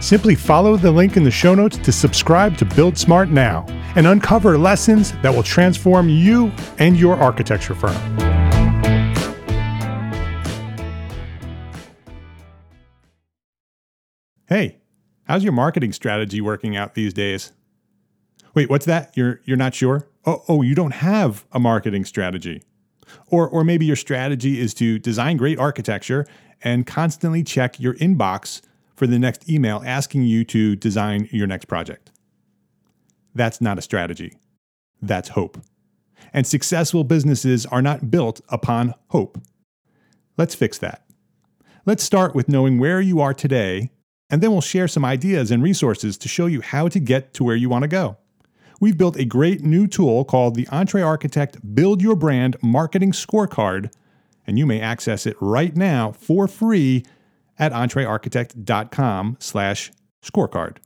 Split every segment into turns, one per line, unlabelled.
Simply follow the link in the show notes to subscribe to Build Smart now and uncover lessons that will transform you and your architecture firm. Hey, how's your marketing strategy working out these days? Wait, what's that? You're you're not sure? Oh, oh, you don't have a marketing strategy. Or or maybe your strategy is to design great architecture and constantly check your inbox for the next email asking you to design your next project. That's not a strategy. That's hope. And successful businesses are not built upon hope. Let's fix that. Let's start with knowing where you are today, and then we'll share some ideas and resources to show you how to get to where you want to go. We've built a great new tool called the EntreArchitect Build Your Brand Marketing Scorecard, and you may access it right now for free at entrearchitect.com slash scorecard.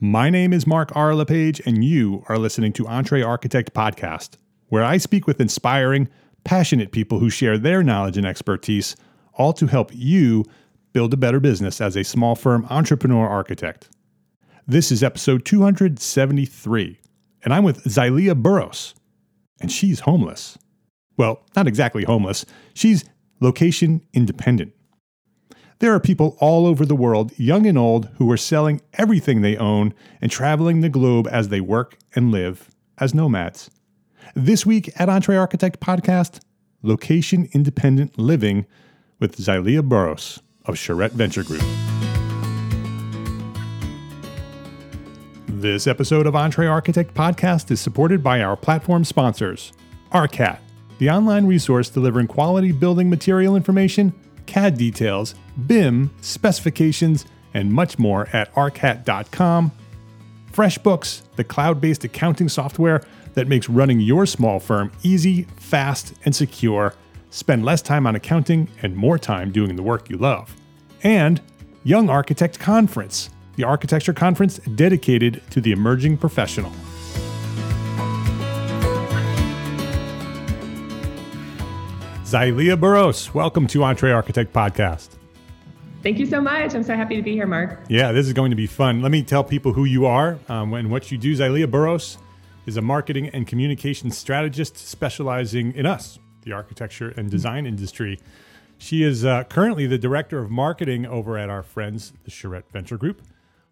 My name is Mark R. LePage, and you are listening to EntreArchitect Podcast, where I speak with inspiring, passionate people who share their knowledge and expertise, all to help you build a better business as a small firm entrepreneur architect. This is episode 273, and I'm with Xylea Burrows, and she's homeless. Well, not exactly homeless. She's location independent. There are people all over the world, young and old, who are selling everything they own and traveling the globe as they work and live as nomads. This week at EntreArchitect Podcast, Location Independent Living with Xylea Burrows of Charette Venture Group. This episode of EntreArchitect Podcast is supported by our platform sponsors, ARCAT, the online resource delivering quality building material information, CAD details, BIM, specifications, and much more at arcat.com. FreshBooks, the cloud based accounting software that makes running your small firm easy, fast, and secure. Spend less time on accounting and more time doing the work you love. And Young Architect Conference, the architecture conference dedicated to the emerging professional. Xylea Burrows, welcome to EntreArchitect Podcast.
Thank you so much. I'm so happy to be here, Mark.
Yeah, this is going to be fun. Let me tell people who you are um, and what you do. Xylea Burrows is a marketing and communication strategist specializing in us, the architecture and design industry. She is uh, currently the director of marketing over at our friends, the Charette Venture Group.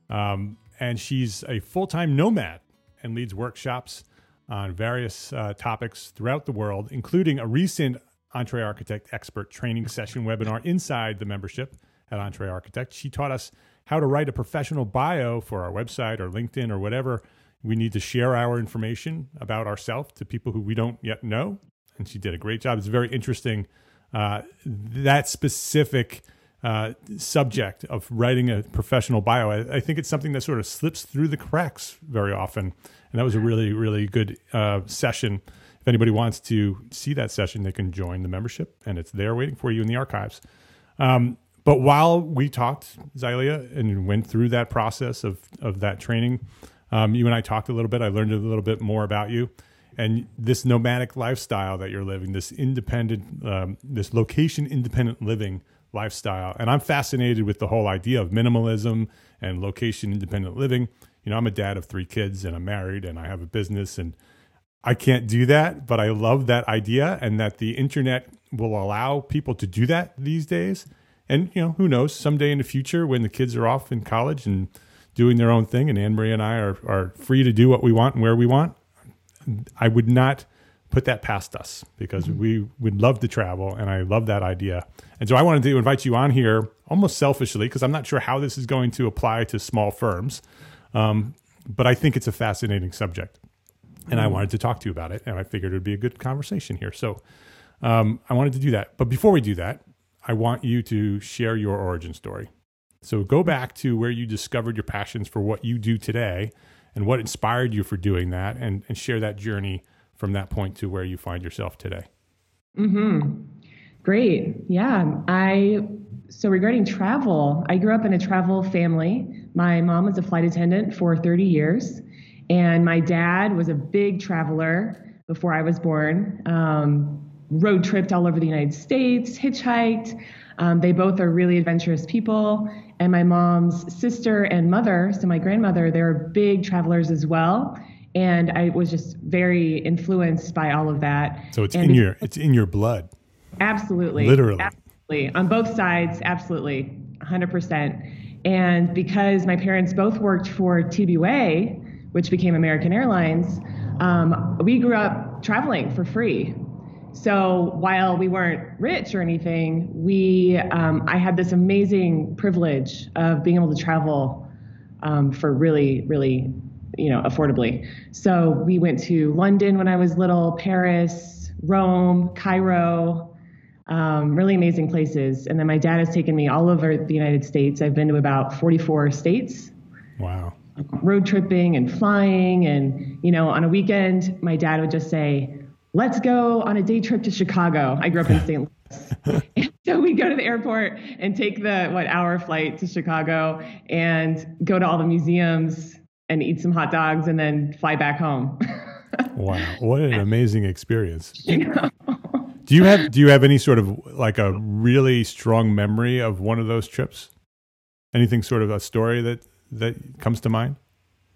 Um, and she's a full time nomad and leads workshops on various uh, topics throughout the world, including a recent EntreArchitect expert training session webinar inside the membership at EntreArchitect. She taught us how to write a professional bio for our website or LinkedIn or whatever. We need to share our information about ourselves to people who we don't yet know. And she did a great job. It's very interesting. Uh, that specific uh, subject of writing a professional bio. I, I, think it's something that sort of slips through the cracks very often. And that was a really, really good uh, session. If anybody wants to see that session, they can join the membership, and it's there waiting for you in the archives. Um, but while we talked, Xylea, and went through that process of, of that training, um, you and I talked a little bit. I learned a little bit more about you and this nomadic lifestyle that you're living, this independent, um, this location independent living lifestyle. And I'm fascinated with the whole idea of minimalism and location independent living. You know, I'm a dad of three kids and I'm married and I have a business and I can't do that, but I love that idea and that the internet will allow people to do that these days. And, you know, who knows, someday in the future when the kids are off in college and doing their own thing and Anne Marie and I are, are free to do what we want and where we want, I would not put that past us because mm-hmm. we would love to travel and I love that idea. And so I wanted to invite you on here almost selfishly because I'm not sure how this is going to apply to small firms. Um, but I think it's a fascinating subject. And I mm-hmm. wanted to talk to you about it. And I figured it would be a good conversation here. So um, I wanted to do that. But before we do that, I want you to share your origin story. So go back to where you discovered your passions for what you do today and what inspired you for doing that and, and share that journey from that point to where you find yourself today.
Mm-hmm. Great. Yeah. I so regarding travel, I grew up in a travel family. My mom was a flight attendant for 30 years, and my dad was a big traveler before I was born. Um, road tripped all over the United States, hitchhiked. Um, they both are really adventurous people. And my mom's sister and mother, so my grandmother, they're big travelers as well and I was just very influenced by all of that.
So it's
and
in your it's in your blood.
Absolutely.
Literally.
Absolutely. On both sides, absolutely. 100%. And because my parents both worked for TWA, which became American Airlines, um, we grew up traveling for free. So while we weren't rich or anything, we um, I had this amazing privilege of being able to travel um, for really, really you know, affordably. So we went to London when I was little, Paris, Rome, Cairo, um, really amazing places. And then my dad has taken me all over the United States. I've been to about 44 states.
Wow.
Road tripping and flying. And, you know, on a weekend, my dad would just say, let's go on a day trip to Chicago. I grew up in St. Louis. so we'd go to the airport and take the, what, hour flight to Chicago and go to all the museums and eat some hot dogs and then fly back home.
wow, what an amazing experience. do you have do you have any sort of like a really strong memory of one of those trips? Anything sort of a story that that comes to mind?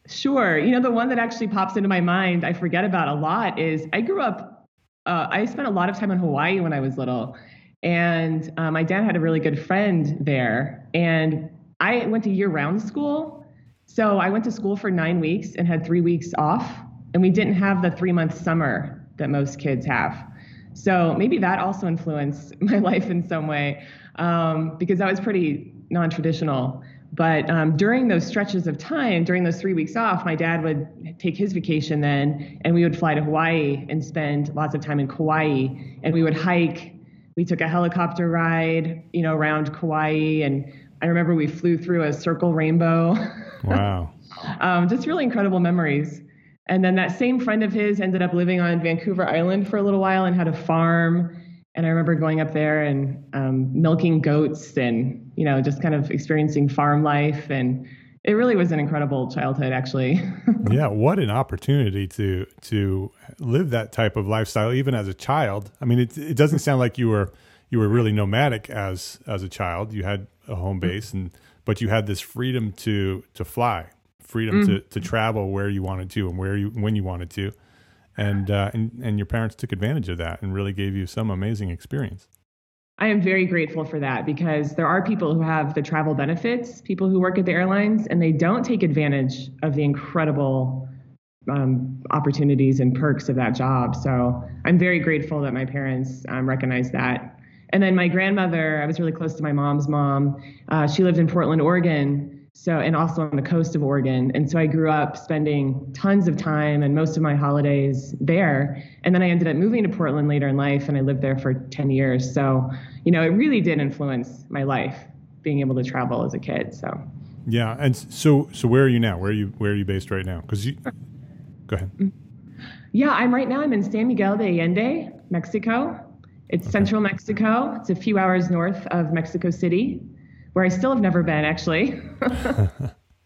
Sure. You know, the one that actually pops into my mind, I forget about a lot, is I grew up, uh, I spent a lot of time in Hawaii when I was little. And uh, my dad had a really good friend there. And I went to year round school. So I went to school for nine weeks and had three weeks off, and we didn't have the three month summer that most kids have. So maybe that also influenced my life in some way um, because that was pretty non traditional. But um, during those stretches of time, during those three weeks off, my dad would take his vacation then, and we would fly to Hawaii and spend lots of time in Kauai. And we would hike. We took a helicopter ride, you know, around Kauai, and I remember we flew through a circle rainbow.
Wow.
um, just really incredible memories. And then that same friend of his ended up living on Vancouver Island for a little while and had a farm. And I remember going up there and um, milking goats and, you know, just kind of experiencing farm life. And it really was an incredible childhood, actually.
yeah, what an opportunity to to live that type of lifestyle, even as a child. I mean, it it doesn't sound like you were you were really nomadic as as a child. You had a home base and but you had this freedom to to fly, freedom mm. to to travel where you wanted to and where you when you wanted to, and uh, and and your parents took advantage of that and really gave you some amazing experience.
I am very grateful for that because there are people who have the travel benefits, people who work at the airlines, and they don't take advantage of the incredible um, opportunities and perks of that job. So I'm very grateful that my parents um, recognize that and then my grandmother, I was really close to my mom's mom. Uh, she lived in Portland, Oregon. So, and also on the coast of Oregon. And so I grew up spending tons of time and most of my holidays there. And then I ended up moving to Portland later in life and I lived there for 10 years. So, you know, it really did influence my life being able to travel as a kid. So.
Yeah, and so so where are you now? Where are you where are you based right now? Because you, go ahead. Mm-hmm.
Yeah, I'm right now. I'm in San Miguel de Allende, Mexico. It's okay. central Mexico. It's a few hours north of Mexico City, where I still have never been actually.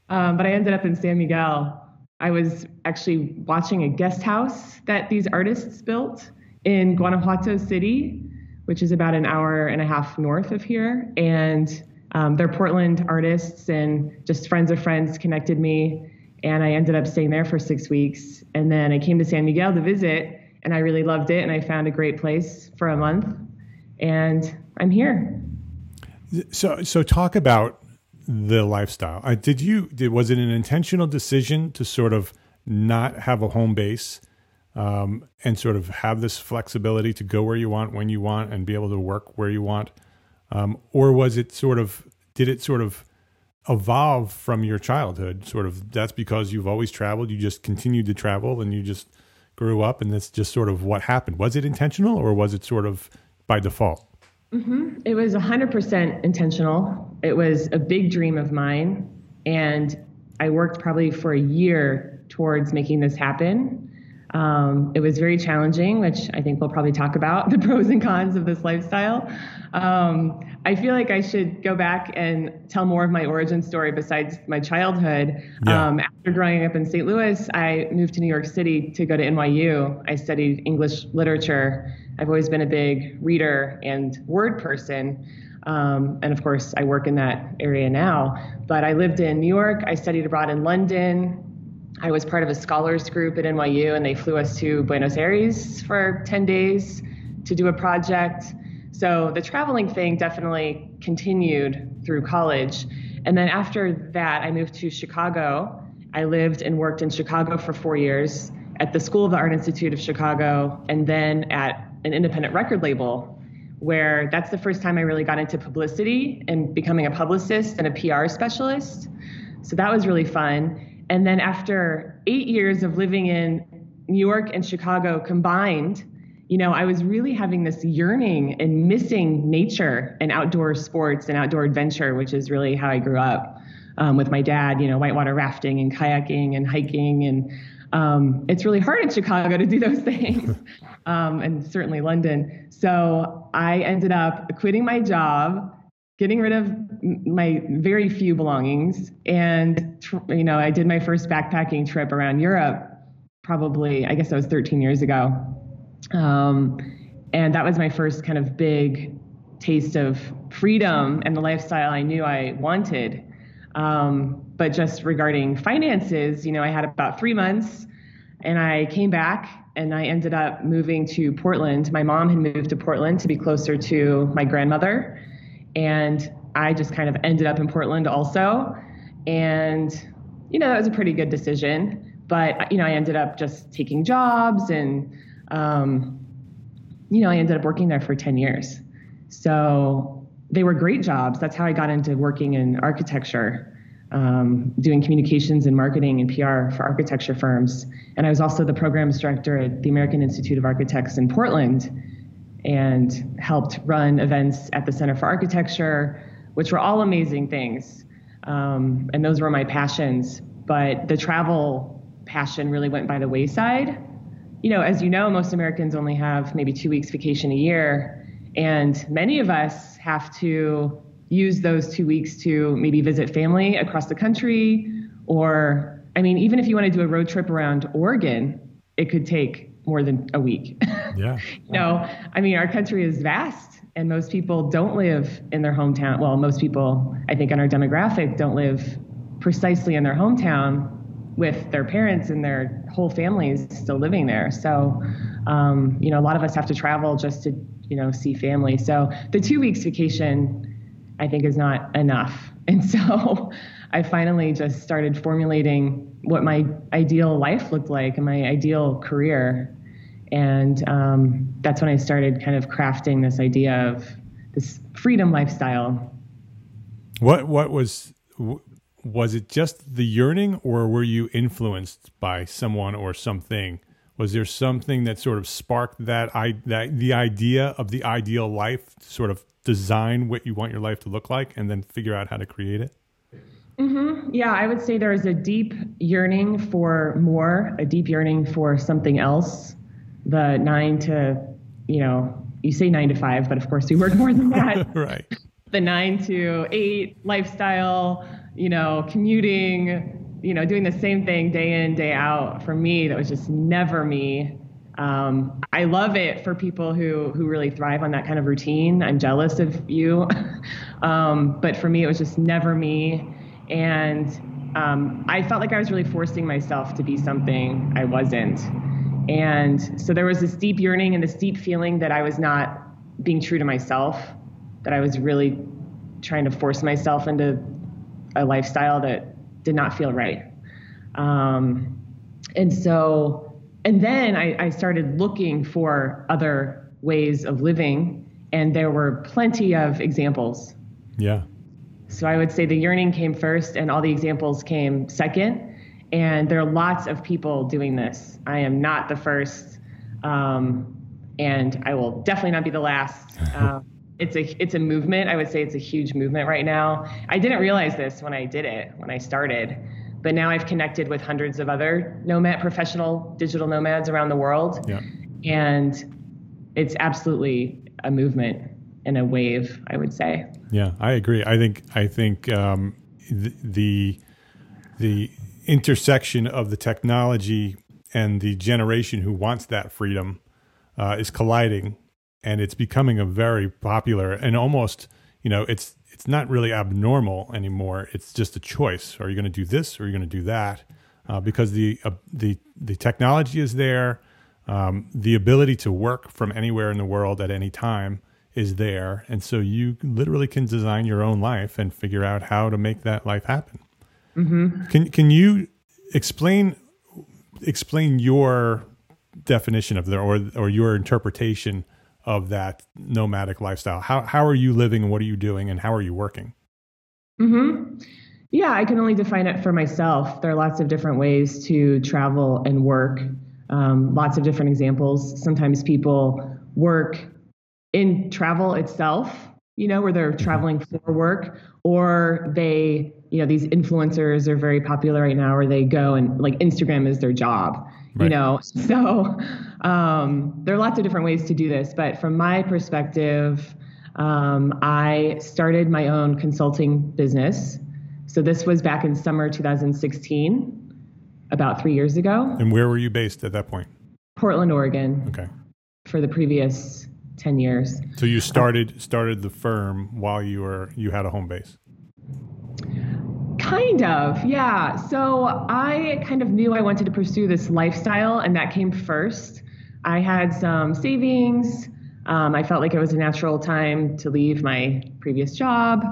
um, but I ended up in San Miguel. I was actually watching a guest house that these artists built in Guanajuato City, which is about an hour and a half north of here, and um, they're Portland artists, and just friends of friends connected me. And I ended up staying there for six weeks. And then I came to San Miguel to visit, and I really loved it. And I found a great place for a month. And I'm here.
So, so talk about the lifestyle. Uh, did you? Did was it an intentional decision to sort of not have a home base um, and sort of have this flexibility to go where you want, when you want, and be able to work where you want? Um, or was it sort of, did it sort of evolve from your childhood? Sort of, that's because you've always traveled, you just continued to travel and you just grew up and that's just sort of what happened. Was it intentional or was it sort of by default?
Mm-hmm. It was 100% intentional. It was a big dream of mine. And I worked probably for a year towards making this happen. Um, it was very challenging, which I think we'll probably talk about the pros and cons of this lifestyle. Um, I feel like I should go back and tell more of my origin story besides my childhood. Yeah. Um, after growing up in St. Louis, I moved to New York City to go to NYU. I studied English literature. I've always been a big reader and word person. Um, and of course, I work in that area now. But I lived in New York. I studied abroad in London. I was part of a scholars group at NYU, and they flew us to Buenos Aires for 10 days to do a project. So the traveling thing definitely continued through college. And then after that, I moved to Chicago. I lived and worked in Chicago for four years at the School of the Art Institute of Chicago and then at an independent record label, where that's the first time I really got into publicity and becoming a publicist and a PR specialist. So that was really fun. And then after eight years of living in New York and Chicago combined, you know, I was really having this yearning and missing nature and outdoor sports and outdoor adventure, which is really how I grew up um, with my dad, you know, whitewater rafting and kayaking and hiking. And um, it's really hard in Chicago to do those things, um, and certainly London. So I ended up quitting my job, getting rid of my very few belongings. And, you know, I did my first backpacking trip around Europe probably, I guess that was 13 years ago um, and that was my first kind of big taste of freedom and the lifestyle I knew I wanted. Um, but just regarding finances, you know, I had about three months and I came back and I ended up moving to Portland. My mom had moved to Portland to be closer to my grandmother. And I just kind of ended up in Portland also. And, you know, that was a pretty good decision. But, you know, I ended up just taking jobs and um, you know, I ended up working there for 10 years. So they were great jobs. That's how I got into working in architecture, um, doing communications and marketing and PR for architecture firms. And I was also the programs director at the American Institute of Architects in Portland and helped run events at the Center for Architecture, which were all amazing things. Um, and those were my passions. But the travel passion really went by the wayside you know, as you know, most Americans only have maybe two weeks vacation a year. And many of us have to use those two weeks to maybe visit family across the country. Or, I mean, even if you want to do a road trip around Oregon, it could take more than a week.
Yeah.
you know, I mean, our country is vast and most people don't live in their hometown. Well, most people, I think, in our demographic don't live precisely in their hometown with their parents and their whole families still living there. So, um, you know, a lot of us have to travel just to, you know, see family. So the two weeks vacation, I think, is not enough. And so I finally just started formulating what my ideal life looked like and my ideal career. And um, that's when I started kind of crafting this idea of this freedom lifestyle.
What what was was it just the yearning or were you influenced by someone or something Was there something that sort of sparked that I that the idea of the ideal life, sort of design what you want your life to look like, and then figure out how to create it?
Mm-hmm. Yeah, I would say there is a deep yearning for more, a deep yearning for something else. The nine to, you know, you say nine to five, but of course we work more than that.
right.
The nine to eight lifestyle, you know, commuting, you know, doing the same thing day in, day out. For me, that was just never me. Um, I love it for people who who really thrive on that kind of routine. I'm jealous of you, um, but for me, it was just never me and um, I felt like I was really forcing myself to be something I wasn't. And so there was this deep yearning and this deep feeling that I was not being true to myself, that I was really trying to force myself into a lifestyle that did not feel right. Um, and so, and then I, I started looking for other ways of living, and there were plenty of examples.
Yeah.
So I would say the yearning came first and all the examples came second. And there are lots of people doing this. I am not the first, um, and I will definitely not be the last. Um, it's a it's a movement. I would say it's a huge movement right now. I didn't realize this when I did it when I started, but now I've connected with hundreds of other nomad professional digital nomads around the world,
yeah.
and it's absolutely a movement and a wave. I would say.
Yeah, I agree. I think I think um, the, the the intersection of the technology and the generation who wants that freedom uh, is colliding, and it's becoming a very popular and almost you know it's it's not really abnormal anymore. It's just a choice. Are you going to do this or are you going to do that? Uh, because the uh, the the technology is there, um, the ability to work from anywhere in the world at any time is there. And so you literally can design your own life and figure out how to make that life happen. Mm-hmm. Can can you explain explain your definition of the or or your interpretation of that nomadic lifestyle? How how are you living and what are you doing and how are you working?
Mm-hmm. Yeah, I can only define it for myself. There are lots of different ways to travel and work. Um, lots of different examples. Sometimes people work in travel itself, you know, where they're traveling for work, or they, you know, these influencers are very popular right now, where they go and like Instagram is their job, right. you know. So um, there are lots of different ways to do this, but from my perspective, um, I started my own consulting business. So this was back in summer 2016, about three years ago.
And where were you based at that point?
Portland, Oregon.
Okay.
For the previous 10 years.
So you started started the firm while you were you had a home base.
Kind of, yeah. So I kind of knew I wanted to pursue this lifestyle, and that came first. I had some savings. Um, I felt like it was a natural time to leave my previous job.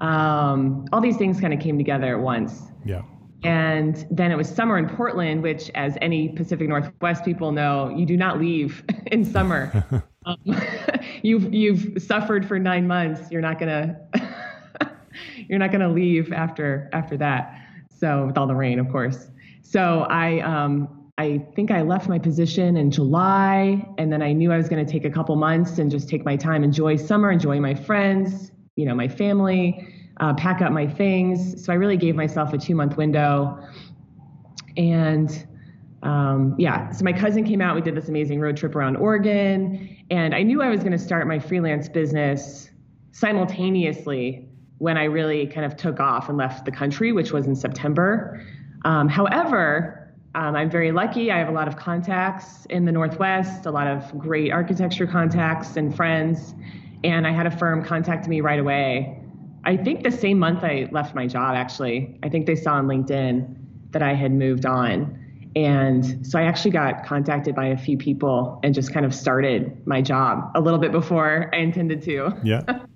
Um, all these things kind of came together at once.
Yeah.
And then it was summer in Portland, which, as any Pacific Northwest people know, you do not leave in summer. um, you've you've suffered for nine months. You're not gonna you're not gonna leave after after that. So with all the rain, of course. So I um, I think I left my position in July, and then I knew I was going to take a couple months and just take my time, enjoy summer, enjoy my friends, you know, my family uh, pack up my things. So I really gave myself a two month window. And um, yeah, so my cousin came out. We did this amazing road trip around Oregon. And I knew I was going to start my freelance business simultaneously when I really kind of took off and left the country, which was in September. Um, however, um, I'm very lucky. I have a lot of contacts in the Northwest, a lot of great architecture contacts and friends. And I had a firm contact me right away I think the same month I left my job, actually, I think they saw on LinkedIn that I had moved on. And so I actually got contacted by a few people and just kind of started my job a little bit before I intended to.
Yeah.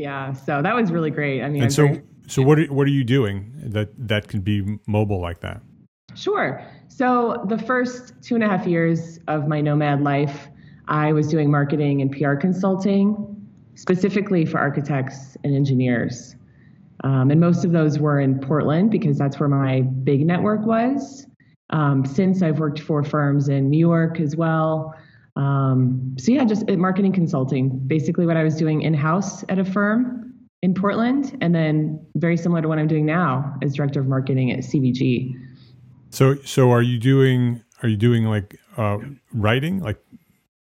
yeah. So that was really great. I mean,
and so, very, so what are, what are you doing that, that can be mobile like that?
Sure. So the first two and a half years of my nomad life, I was doing marketing and PR consulting specifically for architects and engineers. Um, and most of those were in Portland because that's where my big network was. Um, since I've worked for firms in New York as well. Um, so yeah, just marketing consulting, basically what I was doing in house at a firm in Portland, and then very similar to what I'm doing now as director of marketing at CVG.
So, so are you doing are you doing like uh, writing, like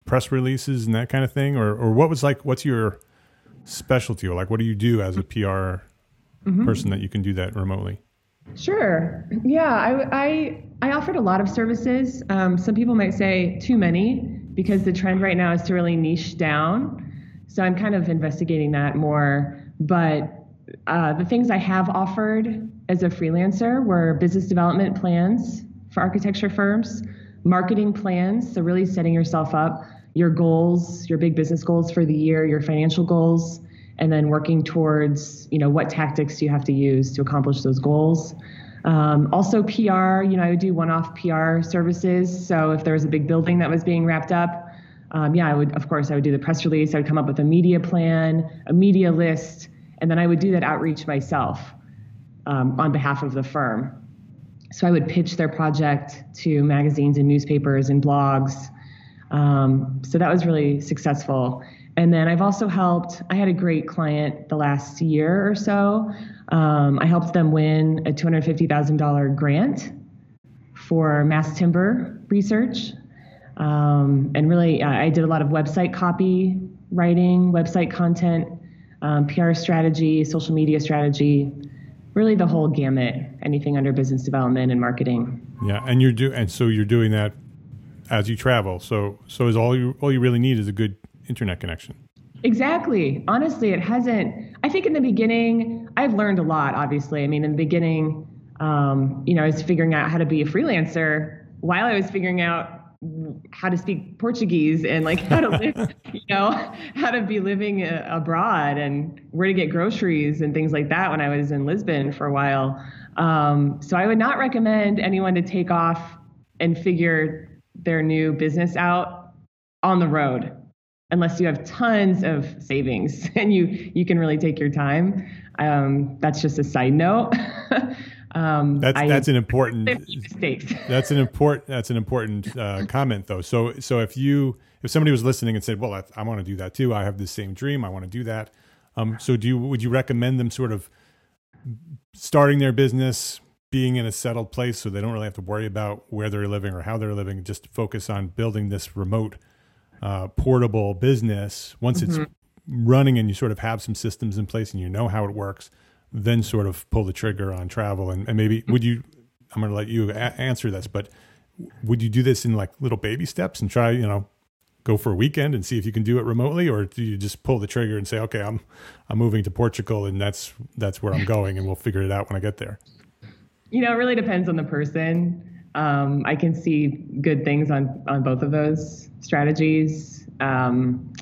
press releases and that kind of thing, or or what was like? What's your specialty, or like what do you do as a PR mm-hmm. person that you can do that remotely?
Sure. Yeah, I I, I offered a lot of services. Um, some people might say too many because the trend right now is to really niche down. So I'm kind of investigating that more. But uh, the things I have offered as a freelancer were business development plans for architecture firms, marketing plans, so really setting yourself up, your goals, your big business goals for the year, your financial goals, and then working towards, you know, what tactics you have to use to accomplish those goals. Um, also PR, you know, I would do one-off PR services. So if there was a big building that was being wrapped up, um, yeah, I would, of course, I would do the press release. I would come up with a media plan, a media list, and then I would do that outreach myself um, on behalf of the firm. So I would pitch their project to magazines and newspapers and blogs. Um, so that was really successful. And then I've also helped, I had a great client the last year or so. Um, I helped them win a $250,000 grant for mass timber research. Um, and really, uh, I did a lot of website copy writing, website content, um, PR strategy, social media strategy, really the whole gamut, anything under business development and marketing.
Yeah, and you're do and so you're doing that as you travel. So so is all you all you really need is a good internet connection.
Exactly. Honestly, it hasn't. I think in the beginning, I've learned a lot. Obviously, I mean, in the beginning, um, you know, I was figuring out how to be a freelancer while I was figuring out how to speak Portuguese and like how to live, you know, how to be living uh, abroad and where to get groceries and things like that when I was in Lisbon for a while. Um, so I would not recommend anyone to take off and figure their new business out on the road unless you have tons of savings and you you can really take your time. Um, that's just a side note.
um, that's I, that's an important mistakes. that's an important that's an important uh, comment though. So so if you if somebody was listening and said, "Well, I, I want to do that too. I have the same dream. I want to do that." Um, so do you would you recommend them sort of starting their business, being in a settled place, so they don't really have to worry about where they're living or how they're living, just focus on building this remote uh, portable business, once mm-hmm. it's running and you sort of have some systems in place and you know how it works, then sort of pull the trigger on travel. And, and maybe would you? I'm going to let you a- answer this, but would you do this in like little baby steps and try, you know, go for a weekend and see if you can do it remotely, or do you just pull the trigger and say, okay, I'm I'm moving to Portugal and that's that's where I'm going, and we'll figure it out when I get there.
You know, it really depends on the person. Um, I can see good things on on both of those strategies. Um,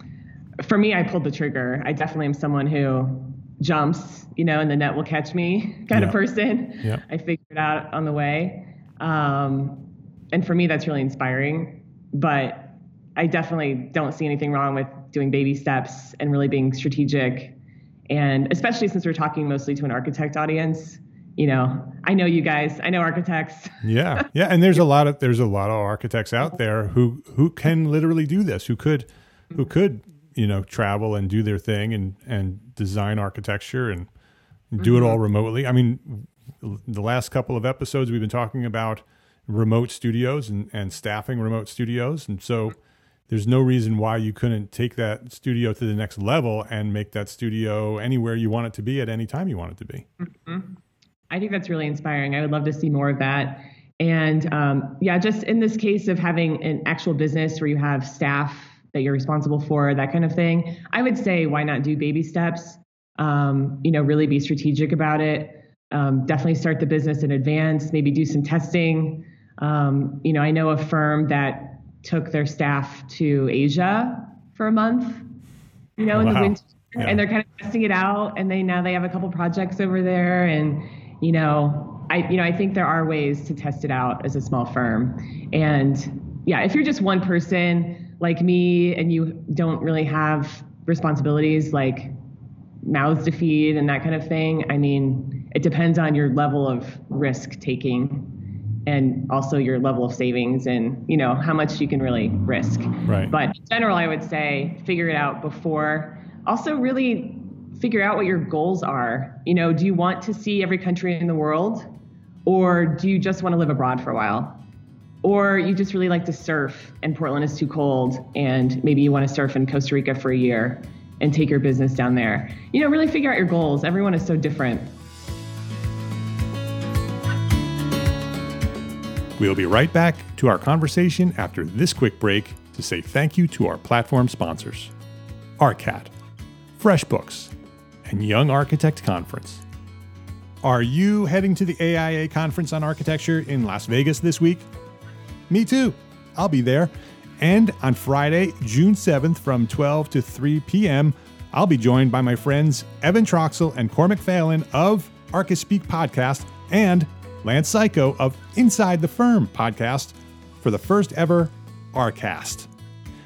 for me, I pulled the trigger. I definitely am someone who jumps, you know, and the net will catch me kind yeah. of person. Yeah. I figured it out on the way. Um, and for me, that's really inspiring. But I definitely don't see anything wrong with doing baby steps and really being strategic. And especially since we're talking mostly to an architect audience, you know, I know you guys, I know architects.
yeah. Yeah. And there's a lot of, there's a lot of architects out there who, who can literally do this, who could, who could, you know, travel and do their thing and, and design architecture and do mm-hmm. it all remotely. I mean, the last couple of episodes we've been talking about remote studios and, and staffing remote studios. And so there's no reason why you couldn't take that studio to the next level and make that studio anywhere you want it to be at any time you want it to be. Mm-hmm.
I think that's really inspiring. I would love to see more of that. And um, yeah, just in this case of having an actual business where you have staff that you're responsible for, that kind of thing, I would say why not do baby steps? Um, you know, really be strategic about it. Um, definitely start the business in advance. Maybe do some testing. Um, you know, I know a firm that took their staff to Asia for a month. You know, in wow. the winter, yeah. and they're kind of testing it out. And they now they have a couple projects over there, and you know, I you know I think there are ways to test it out as a small firm. And yeah, if you're just one person like me and you don't really have responsibilities like mouths to feed and that kind of thing, I mean, it depends on your level of risk taking. and also your level of savings and you know how much you can really risk.
Right.
But in general, I would say figure it out before. Also, really figure out what your goals are. You know, do you want to see every country in the world, or do you just want to live abroad for a while? Or you just really like to surf and Portland is too cold, and maybe you want to surf in Costa Rica for a year and take your business down there. You know, really figure out your goals. Everyone is so different.
We'll be right back to our conversation after this quick break to say thank you to our platform sponsors ARCAT, FreshBooks, and Young Architect Conference. Are you heading to the AIA Conference on Architecture in Las Vegas this week? Me too. I'll be there. And on Friday, June 7th from 12 to 3 p.m., I'll be joined by my friends Evan Troxel and Cormac Phelan of Archispeak podcast and Lance Cayko of Inside the Firm podcast for the first ever ARCAST.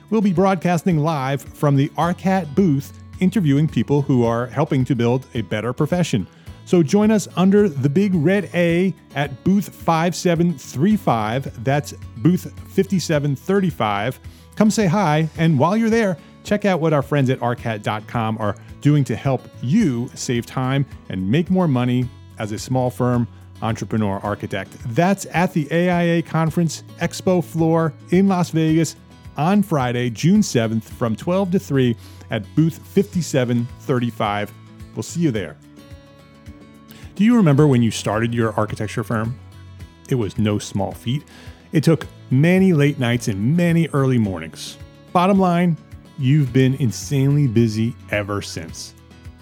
We'll be broadcasting live from the ARCAT booth, interviewing people who are helping to build a better profession. So join us under the big red A at booth 5735. That's booth 5735. Come say hi, and while you're there, check out what our friends at arcat.com are doing to help you save time and make more money as a small firm entrepreneur architect. That's at the AIA Conference Expo floor in Las Vegas on Friday, June 7th from 12 to 3 at booth 5735. We'll see you there. Do you remember when you started your architecture firm? It was no small feat. It took many late nights and many early mornings. Bottom line, you've been insanely busy ever since.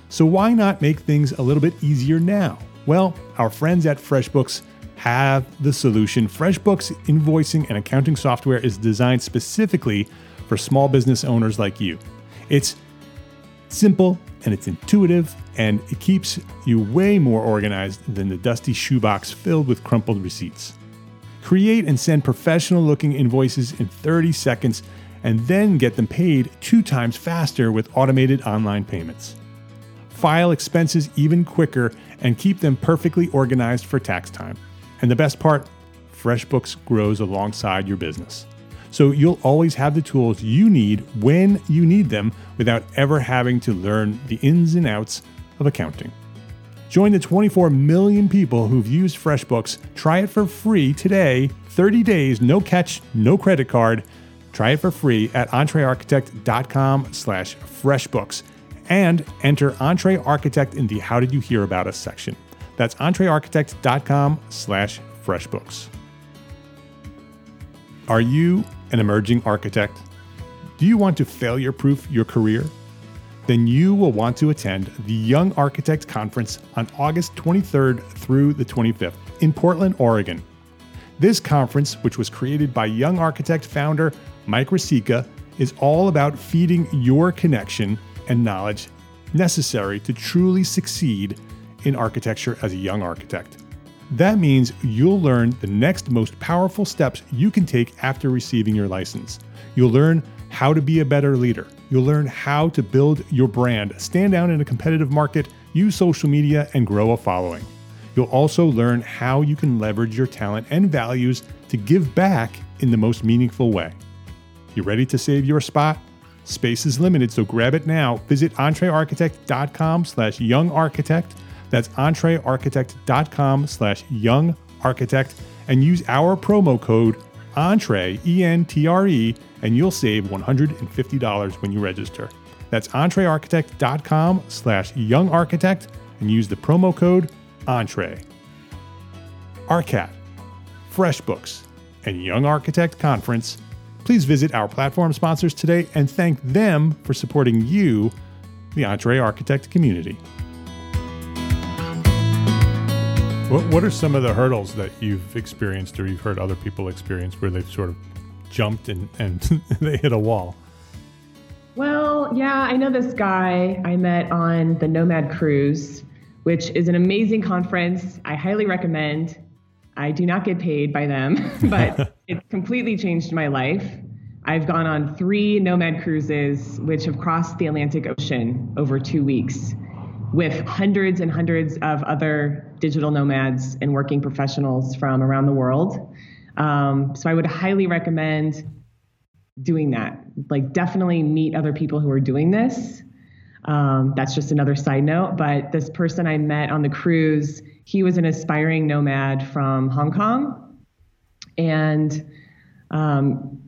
So why not make things a little bit easier now? Well, our friends at FreshBooks have the solution. FreshBooks invoicing and accounting software is designed specifically for small business owners like you. It's simple and it's intuitive and it keeps you way more organized than the dusty shoebox filled with crumpled receipts. Create and send professional looking invoices in 30 seconds and then get them paid two times faster with automated online payments. File expenses even quicker and keep them perfectly organized for tax time. And the best part FreshBooks grows alongside your business. So you'll always have the tools you need when you need them without ever having to learn the ins and outs of accounting. Join the 24 million people who've used FreshBooks. Try it for free today, 30 days, no catch, no credit card. Try it for free at entrearchitect.com slash freshbooks and enter EntreArchitect in the How Did You Hear About Us section. That's entrearchitect.com slash freshbooks. Are you an emerging architect? Do you want to failure proof your career? Then you will want to attend the Young Architect Conference on August 23rd through the 25th in Portland, Oregon. This conference, which was created by Young Architect founder Mike Riscica, is all about feeding your connection and knowledge necessary to truly succeed in architecture as a young architect. That means you'll learn the next most powerful steps you can take after receiving your license. You'll learn how to be a better leader. You'll learn how to build your brand, stand out in a competitive market, use social media, and grow a following. You'll also learn how you can leverage your talent and values to give back in the most meaningful way. You ready to save your spot? Space is limited, so grab it now. Visit entrearchitect.com slash youngarchitect. That's entrearchitect.com slash youngarchitect and use our promo code ENTRE, E-N-T-R-E, and you'll save $150 when you register. That's entrearchitect.com slash youngarchitect and use the promo code ENTRE. ARCAT, FreshBooks, and Young Architect Conference – Please visit our platform sponsors today and thank them for supporting you, the EntreArchitect community. What, what are some of the hurdles that you've experienced or you've heard other people experience where they've sort of jumped and, and they hit a wall?
Well, yeah, I know this guy I met on the Nomad Cruise, which is an amazing conference. I highly recommend. I do not get paid by them, but it's completely changed my life. I've gone on three nomad cruises, which have crossed the Atlantic Ocean over two weeks with hundreds and hundreds of other digital nomads and working professionals from around the world. Um, so I would highly recommend doing that. Like, definitely meet other people who are doing this. Um, that's just another side note. But this person I met on the cruise, he was an aspiring nomad from Hong Kong. And um,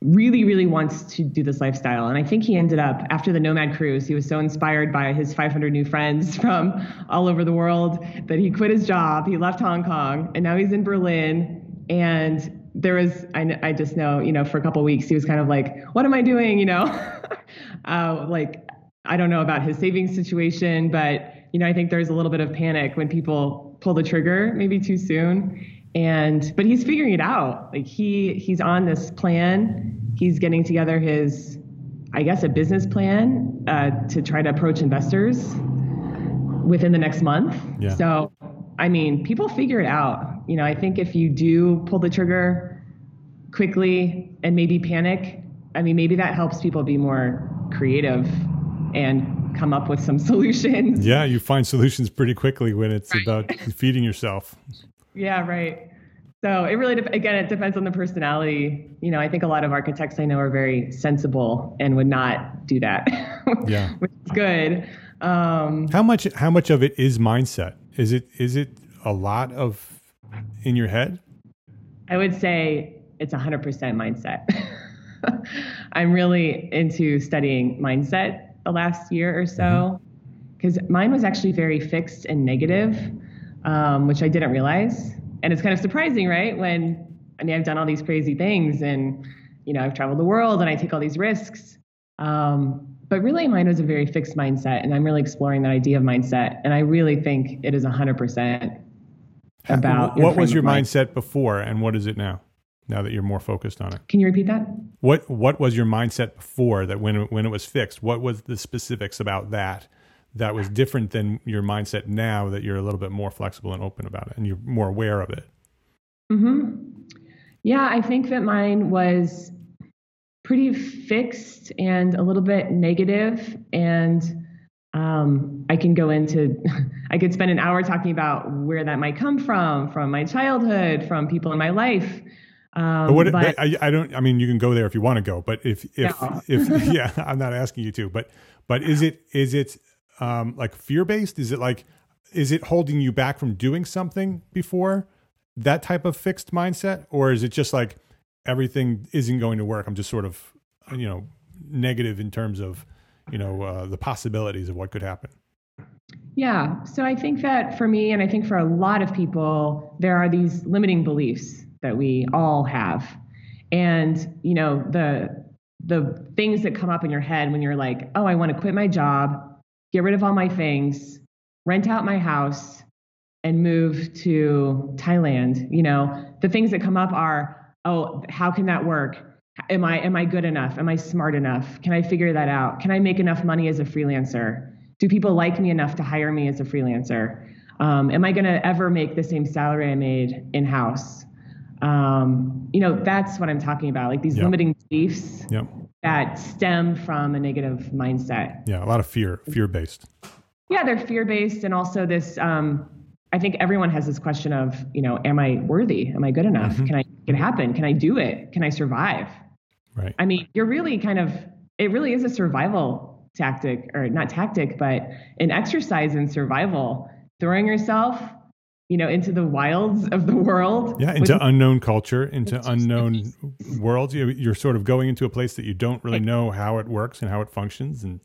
really, really wants to do this lifestyle. And I think he ended up, after the Nomad Cruise, he was so inspired by his 500 new friends from all over the world that he quit his job. He left Hong Kong and now he's in Berlin. And there was, I, I just know, you know, for a couple weeks, he was kind of like, what am I doing? You know, uh, like, I don't know about his savings situation, but, you know, I think there's a little bit of panic when people pull the trigger maybe too soon and but he's figuring it out. Like he he's on this plan. He's getting together his i guess a business plan uh, to try to approach investors within the next month. Yeah. so i mean people figure it out. You know i think if you do pull the trigger quickly and maybe panic i mean maybe that helps people be more creative and come up with some solutions.
Yeah you find solutions pretty quickly when it's right. about feeding yourself
yeah, right. So it really, again, it depends on the personality. You know, I think a lot of architects I know are very sensible and would not do that. Yeah, which is good.
Um, how much? How much of it is mindset? Is it? Is it a lot of in your head?
I would say it's 100% mindset. I'm really into studying mindset the last year or so because mm-hmm. mine was actually very fixed and negative um, which I didn't realize. And it's kind of surprising, right? When I mean, I've done all these crazy things and, you know, I've traveled the world and I take all these risks. Um, but really, mine was a very fixed mindset. And I'm really exploring that idea of mindset. And I really think it is 100% about.
What was your mindset before and what is it now? Now that you're more focused on it,
can you repeat that?
What What was your mindset before that when when it was fixed? What was the specifics about that that was different than your mindset now that you're a little bit more flexible and open about it and you're more aware of it?
hmm Yeah, I think that mine was pretty fixed and a little bit negative and um, I can go into, I could spend an hour talking about where that might come from, from my childhood, from people in my life.
Um, but what but, I, I, don't. I mean, you can go there if you want to go. But if if no. if yeah, I'm not asking you to. But but is it is it um, like fear based? Is it like is it holding you back from doing something before that type of fixed mindset, or is it just like everything isn't going to work? I'm just sort of you know negative in terms of you know uh, the possibilities of what could happen.
Yeah. So I think that for me, and I think for a lot of people, there are these limiting beliefs that we all have. And, you know, the the things that come up in your head when you're like, oh, I want to quit my job get rid of all my things, rent out my house, and move to Thailand. You know, the things that come up are, oh, how can that work? Am I am I good enough? Am I smart enough? Can I figure that out? Can I make enough money as a freelancer? Do people like me enough to hire me as a freelancer? Um, am I going to ever make the same salary I made in house? Um, you know, that's what I'm talking about. Like these yep. limiting beliefs. Yep that stem from a negative mindset.
Yeah, a lot of fear, fear based.
Yeah, they're fear based, and also this. Um, I think everyone has this question of, you know, am I worthy? Am I good enough? Mm-hmm. Can I can it happen? Can I do it? Can I survive?
Right.
I mean, you're really kind of. It really is a survival tactic, or not tactic, but an exercise in survival. Throwing yourself you know, into the wilds of the world.
Yeah, into unknown culture, into unknown worlds. You're sort of going into a place that you don't really know how it works and how it functions, and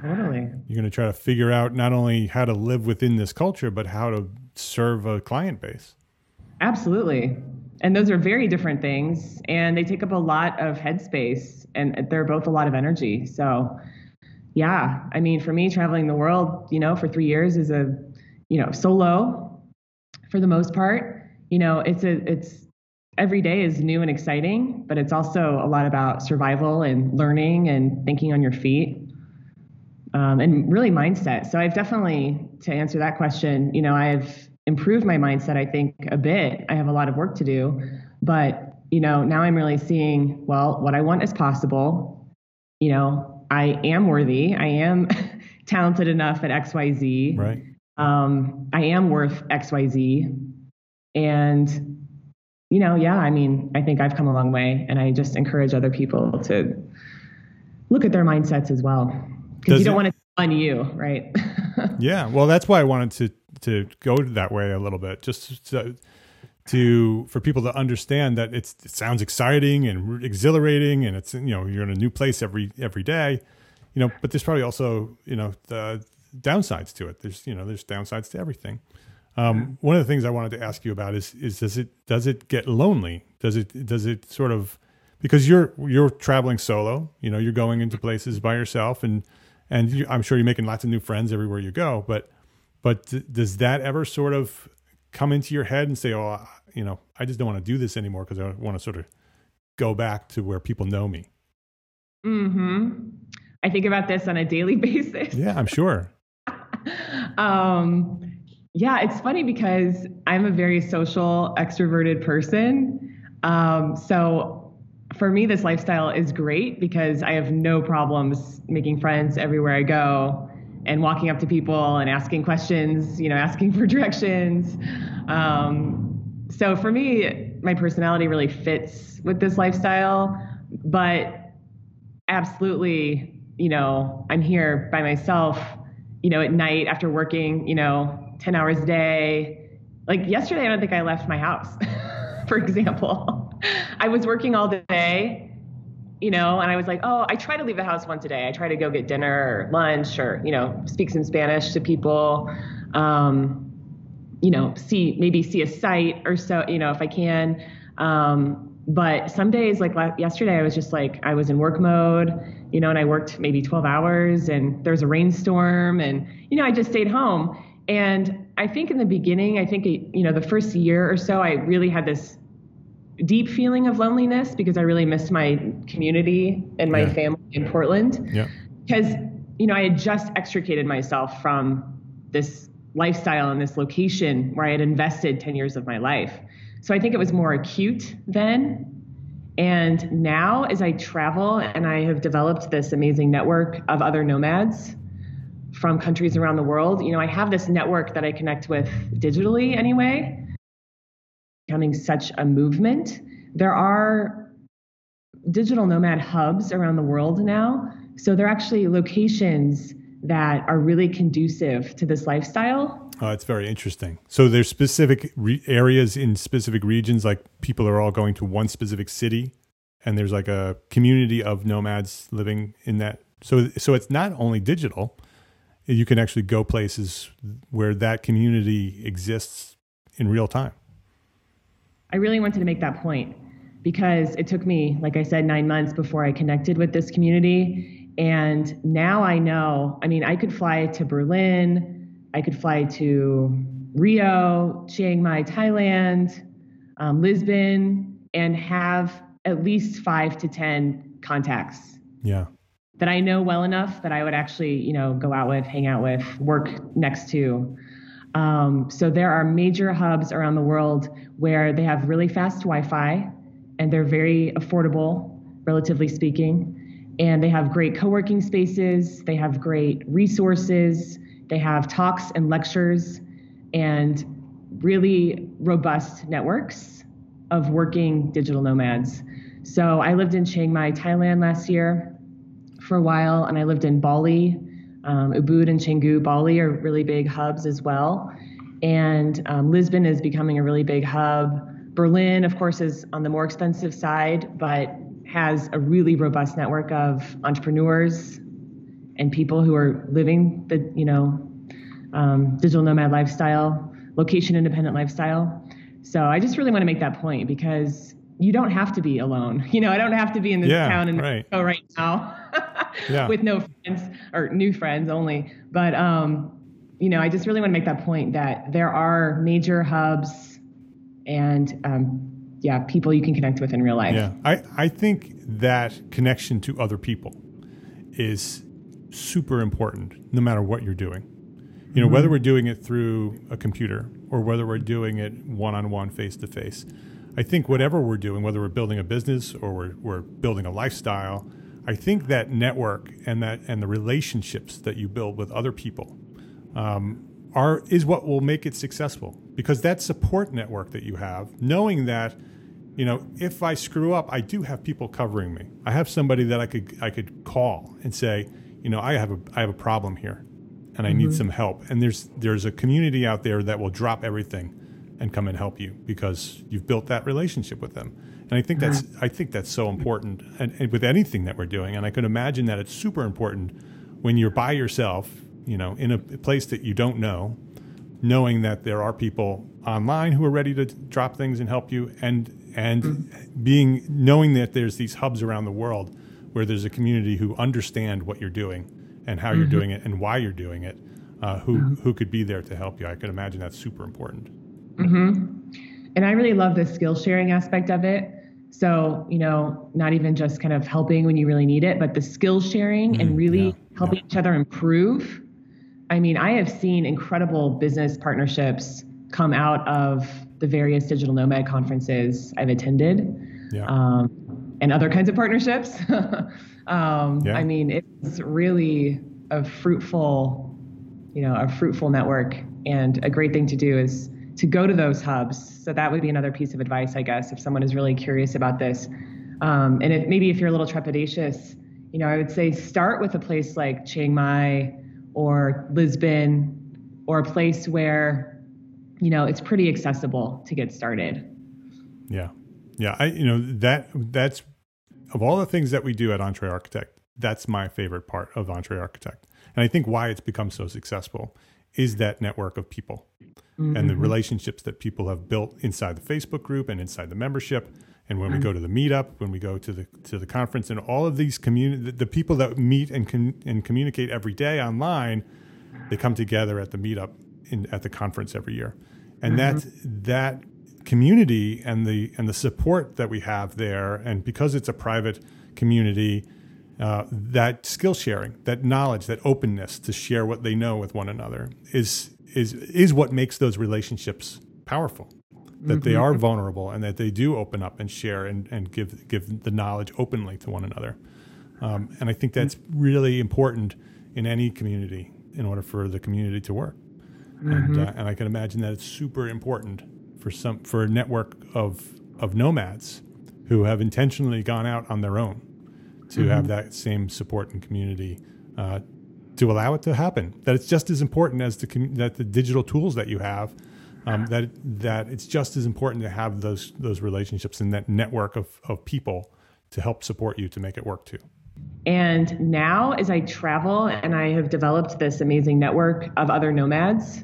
totally,
you're going to try to figure out not only how to live within this culture, but how to serve a client base.
Absolutely, and those are very different things, and they take up a lot of headspace, and they're both a lot of energy. So, yeah, I mean, for me, traveling the world, you know, for three years is a, you know, solo for the most part. You know, it's a it's every day is new and exciting, but it's also a lot about survival and learning and thinking on your feet. Um, and really mindset. So I've definitely, to answer that question, you know, I've improved my mindset, I think, a bit. I have a lot of work to do, but, you know, now I'm really seeing, well, what I want is possible. You know, I am worthy. I am talented enough at XYZ.
Right
um, I am worth XYZ. And, you know, yeah, I mean, I think I've come a long way. And I just encourage other people to look at their mindsets as well. Because you don't want to on you, right?
yeah. Well, that's why I wanted to to go that way a little bit, just to, to for people to understand that it's it sounds exciting and exhilarating, and it's you know you're in a new place every every day, you know. But there's probably also you know the downsides to it. There's you know there's downsides to everything. Um, one of the things I wanted to ask you about is is does it does it get lonely? Does it does it sort of because you're you're traveling solo, you know, you're going into places by yourself, and and you, I'm sure you're making lots of new friends everywhere you go. But but th- does that ever sort of come into your head and say, oh, you know, I just don't want to do this anymore because I want to sort of go back to where people know me.
Hmm. I think about this on a daily basis.
Yeah, I'm sure.
um, yeah, it's funny because I'm a very social, extroverted person. Um, so for me, this lifestyle is great because I have no problems making friends everywhere I go and walking up to people and asking questions, you know, asking for directions. Um, so for me, my personality really fits with this lifestyle, but absolutely, you know, I'm here by myself you know, at night after working, you know, 10 hours a day. Like yesterday, I don't think I left my house, for example. I was working all day, you know, and I was like, oh, I try to leave the house once a day. I try to go get dinner or lunch or, you know, speak some Spanish to people. Um, you know, see, maybe see a site or so, you know, if I can. Um, but some days like yesterday i was just like i was in work mode you know and i worked maybe 12 hours and there was a rainstorm and you know i just stayed home. And i think in the beginning i think you know the first year or so i really had this deep feeling of loneliness because i really missed my community and my yeah. family in portland.
Yeah.
Because you know i had just extricated myself from this lifestyle and this location where i had invested 10 years of my life so I think it was more acute then. And now, as I travel and I have developed this amazing network of other nomads from countries around the world, you know, I have this network that I connect with digitally anyway, becoming such a movement. There are digital nomad hubs around the world now. So they're actually locations that are really conducive to this lifestyle
Oh, it's very interesting. So there's specific re- areas in specific regions, like people are all going to one specific city, and there's like a community of nomads living in that. So so it's not only digital; you can actually go places where that community exists in real time.
I really wanted to make that point because it took me, like I said, nine months before I connected with this community. And now I know, I mean, I could fly to Berlin, I could fly to Rio, Chiang Mai, Thailand, um, Lisbon, and have at least five to 10 contacts.
Yeah.
That I know well enough that I would actually, you know, go out with, hang out with, work next to. Um, so there are major hubs around the world where they have really fast Wi-Fi and they're very affordable, relatively speaking. And they have great co-working spaces. They have great resources. They have talks and lectures and really robust networks of working digital nomads. So I lived in Chiang Mai, Thailand last year for a while, and I lived in Bali. Um, Ubud and Canggu, Bali are really big hubs as well. And um, Lisbon is becoming a really big hub. Berlin, of course, is on the more expensive side, but has a really robust network of entrepreneurs and people who are living the you know um, digital nomad lifestyle, location independent lifestyle. So I just really want to make that point because you don't have to be alone. You know, I don't have to be in this
yeah,
town in
right.
Mexico right now
yeah.
with no friends or new friends only. But um, you know, I just really want to make that point that there are major hubs and um, yeah, people you can connect with in real life.
Yeah, I, I think that connection to other people is super important no matter what you're doing. You know, mm-hmm. whether we're doing it through a computer or whether we're doing it one on one, face to face. I think whatever we're doing, whether we're building a business or we're, we're building a lifestyle, I think that network and that and the relationships that you build with other people um, are is what will make it successful because that support network that you have, knowing that you know if I screw up, I do have people covering me. I have somebody that I could I could call and say, you know, I have a I have a problem here, and I mm-hmm. need some help. And there's there's a community out there that will drop everything and come and help you because you've built that relationship with them. And I think that's I think that's so important and, and, with anything that we're doing. And I could imagine that it's super important when you're by yourself, you know, in a place that you don't know, knowing that there are people online who are ready to drop things and help you and and mm-hmm. being knowing that there's these hubs around the world where there's a community who understand what you're doing and how mm-hmm. you're doing it and why you're doing it, uh, who mm-hmm. who could be there to help you. I could imagine that's super important.
Mm-hmm. And I really love the skill sharing aspect of it. So, you know, not even just kind of helping when you really need it, but the skill sharing mm-hmm. and really yeah. helping yeah. each other improve. I mean, I have seen incredible business partnerships come out of the various digital nomad conferences I've attended yeah. um, and other kinds of partnerships. um, yeah. I mean, it's really a fruitful, you know, a fruitful network. And a great thing to do is to go to those hubs. So that would be another piece of advice, I guess, if someone is really curious about this. Um, and if maybe if you're a little trepidatious, you know, I would say start with a place like Chiang Mai or Lisbon or a place where, you know, it's pretty accessible to get started.
Yeah. Yeah. I, you know, that, that's, of all the things that we do at EntreArchitect, that's my favorite part of EntreArchitect. And I think why it's become so successful is that network of people mm-hmm. and the mm-hmm. relationships that people have built inside the Facebook group and inside the membership. And when mm-hmm. we go to the meetup, when we go to the to the conference, and all of these community, the people that meet and con- and communicate every day online, they come together at the meetup in, at the conference every year, and mm-hmm. that that community and the and the support that we have there, and because it's a private community, uh, that skill sharing, that knowledge, that openness to share what they know with one another is is is what makes those relationships powerful. That mm-hmm. they are vulnerable and that they do open up and share and, and give give the knowledge openly to one another. Um, and I think that's really important in any community in order for the community to work. Mm-hmm. And uh, and I can imagine that it's super important for some for a network of of nomads who have intentionally gone out on their own to mm-hmm. have that same support and community uh, to allow it to happen. That it's just as important as the that the digital tools that you have. Um, that that it's just as important to have those those relationships and that network of of people to help support you to make it work too.
And now, as I travel and I have developed this amazing network of other nomads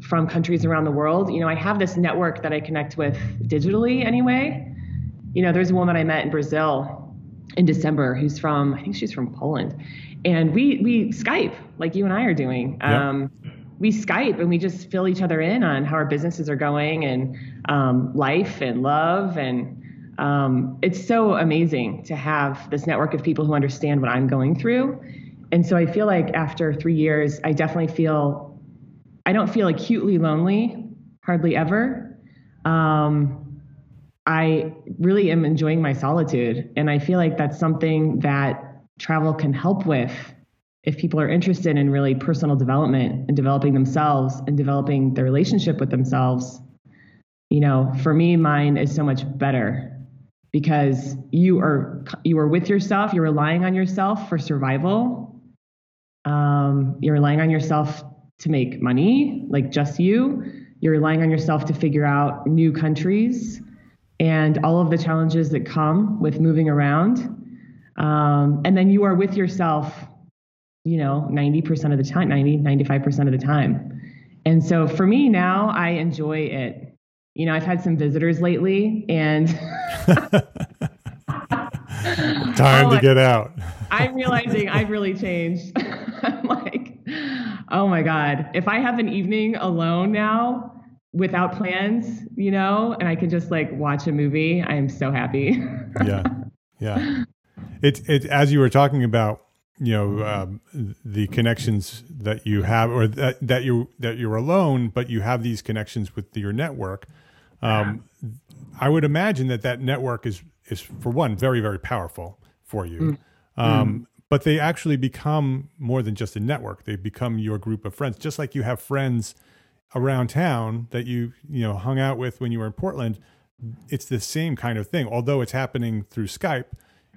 from countries around the world, you know, I have this network that I connect with digitally anyway. You know, there's a woman I met in Brazil in December who's from, I think she's from Poland and we we Skype like you and I are doing. Um, We Skype and we just fill each other in on how our businesses are going and um, life and love and um, it's so amazing to have this network of people who understand what I'm going through. And so I feel like after three years, I definitely feel I don't feel acutely lonely, hardly ever. Um, I really am enjoying my solitude, and I feel like that's something that travel can help with if people are interested in really personal development and developing themselves and developing their relationship with themselves you know for me mine is so much better because you are you are with yourself you're relying on yourself for survival um, you're relying on yourself to make money like just you you're relying on yourself to figure out new countries and all of the challenges that come with moving around um, and then you are with yourself, you know, 90% of the time, 90, 95% of the time. And so for me now, I enjoy it. You know, I've had some visitors lately and
time oh, to get out.
I'm realizing I've really changed. I'm like, oh my God, if I have an evening alone now, without plans, you know, and I can just like watch a movie, I am so happy.
yeah. Yeah. It's it as you were talking about, you know, um, the connections that you have, or that, that you that you're alone, but you have these connections with your network. Um, I would imagine that that network is is for one very very powerful for you. Mm. Um, mm. but they actually become more than just a network. They become your group of friends, just like you have friends around town that you you know hung out with when you were in Portland. It's the same kind of thing. Although it's happening through Skype,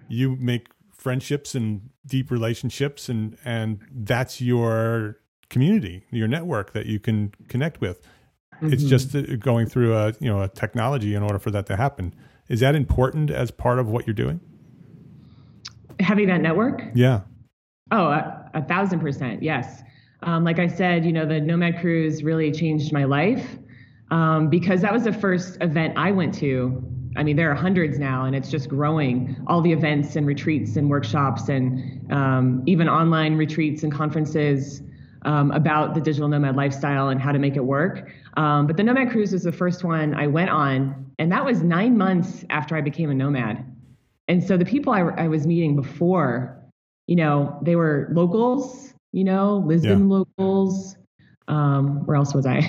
you make friendships and deep relationships, and and that's your community, your network that you can connect with. Mm-hmm. It's just uh, going through a you know a technology in order for that to happen. Is that important as part of what you're doing?
Having that network?
Yeah.
Oh, a, a thousand percent. Yes. Um, like I said, you know, the Nomad Cruise really changed my life um, because that was the first event I went to. I mean, there are hundreds now, and it's just growing. All the events and retreats and workshops, and um, even online retreats and conferences um, about the digital nomad lifestyle and how to make it work. Um, but the Nomad Cruise was the first one I went on, and that was nine months after I became a nomad. And so the people I, I was meeting before, you know, they were locals, you know, Lisbon yeah. locals. Um, where else was I?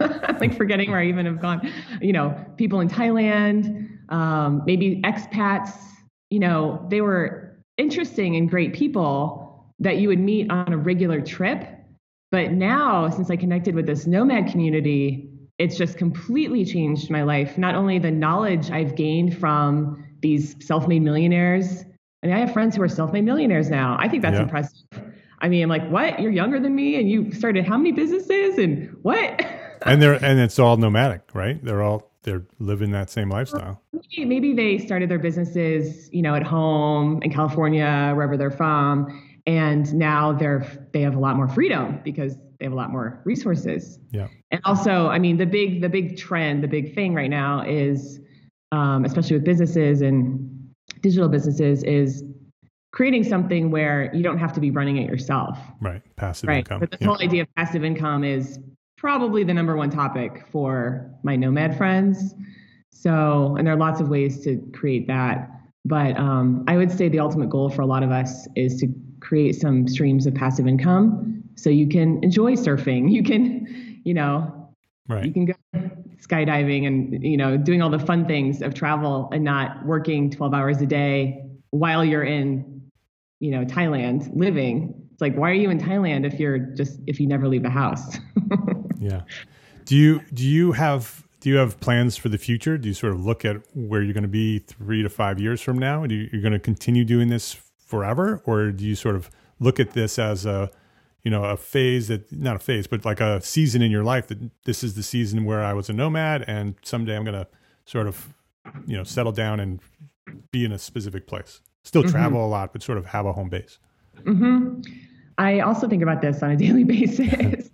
like forgetting where I even have gone. You know, people in Thailand, um, maybe expats. You know, they were interesting and great people that you would meet on a regular trip but now, since I connected with this nomad community, it's just completely changed my life. Not only the knowledge I've gained from these self made millionaires, I mean, I have friends who are self made millionaires now. I think that's yeah. impressive. I mean, I'm like, what? You're younger than me and you started how many businesses and what?
and they're and it's all nomadic, right? They're all they're living that same lifestyle.
Maybe, maybe they started their businesses, you know, at home in California, wherever they're from, and now they're they have a lot more freedom because they have a lot more resources
yeah
and also i mean the big the big trend the big thing right now is um, especially with businesses and digital businesses is creating something where you don't have to be running it yourself
right passive right? income
but the yeah. whole idea of passive income is probably the number one topic for my nomad friends so and there are lots of ways to create that but um, i would say the ultimate goal for a lot of us is to create some streams of passive income so you can enjoy surfing. You can, you know,
right.
you can go skydiving and, you know, doing all the fun things of travel and not working 12 hours a day while you're in, you know, Thailand living. It's like, why are you in Thailand if you're just, if you never leave the house?
yeah. Do you, do you have, do you have plans for the future? Do you sort of look at where you're going to be three to five years from now? Do you, you're going to continue doing this forever, or do you sort of look at this as a you know a phase that not a phase but like a season in your life that this is the season where I was a nomad and someday I'm going to sort of you know settle down and be in a specific place still mm-hmm. travel a lot but sort of have a home base
mm-hmm. I also think about this on a daily basis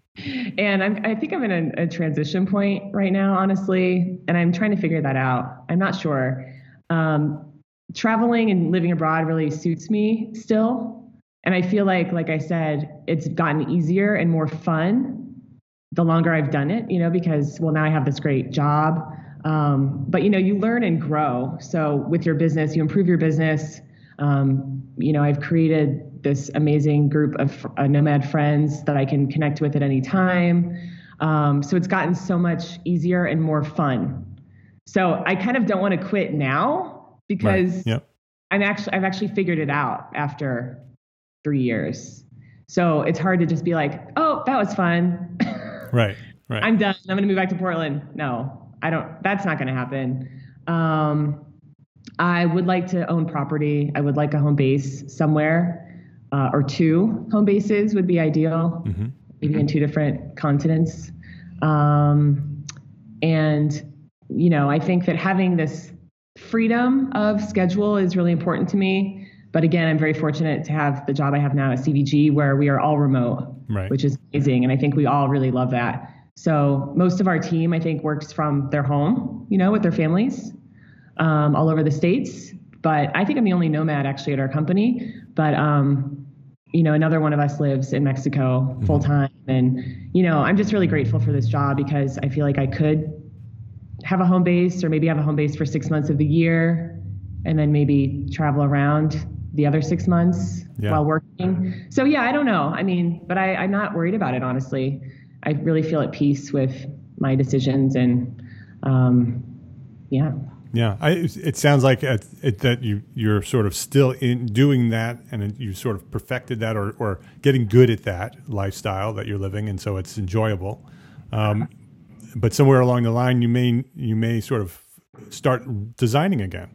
and I'm, I think I'm in a, a, transition point right now honestly and I'm trying to figure that out I'm not sure um, traveling and living abroad really suits me still. And I feel like, like I said, it's gotten easier and more fun the longer I've done it, you know, because, well, now I have this great job. Um, but, you know, you learn and grow. So with your business, you improve your business. Um, you know, I've created this amazing group of uh, nomad friends that I can connect with at any time. Um, so it's gotten so much easier and more fun. So I kind of don't want to quit now because right.
yep.
I'm actually I've actually figured it out after three years. So it's hard to just be like, oh, that was fun.
right. Right.
I'm done. I'm gonna move back to Portland. No, I don't. That's not gonna happen. Um, I would like to own property. I would like a home base somewhere, uh, or two home bases would be ideal. Mm-hmm. Maybe in two different continents. Um, and you know, I think that having this freedom of schedule is really important to me. But again, I'm very fortunate to have the job I have now at CVG where we are all remote,
right.
which is amazing. And I think we all really love that. So most of our team, I think, works from their home, you know, with their families um, all over the states. But I think I'm the only nomad actually at our company. But, um, you know, another one of us lives in Mexico mm-hmm. full time. And, you know, I'm just really grateful for this job because I feel like I could have a home base or maybe have a home base for six months of the year and then maybe travel around the other six months yeah. while working. So yeah, I don't know. I mean, but I, I'm not worried about it honestly. I really feel at peace with my decisions and um, yeah.
Yeah, I, it sounds like it, it, that you you're sort of still in doing that, and you sort of perfected that, or or getting good at that lifestyle that you're living, and so it's enjoyable. Um, but somewhere along the line, you may you may sort of start designing again.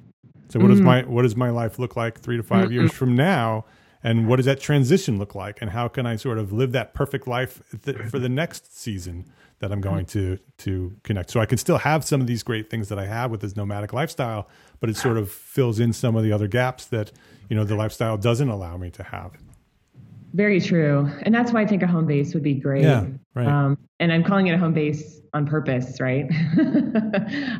So what mm-hmm. does my what does my life look like three to 5 mm-hmm. years from now? And what does that transition look like? And how can I sort of live that perfect life th- for the next season? That I'm going to to connect. So I can still have some of these great things that I have with this nomadic lifestyle, but it sort of fills in some of the other gaps that you know the lifestyle doesn't allow me to have.
Very true, and that's why I think a home base would be great.
Yeah, right. Um,
and I'm calling it a home base on purpose, right?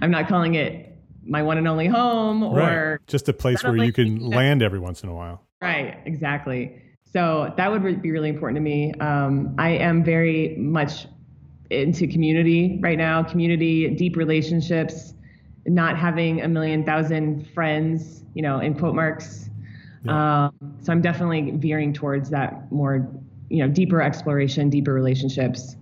I'm not calling it my one and only home or
right. just a place where you can land every once in a while.
Right, exactly. So that would be really important to me. Um, I am very much into community right now, community, deep relationships, not having a million thousand friends, you know, in quote marks. Yeah. Um, so I'm definitely veering towards that more, you know, deeper exploration, deeper relationships,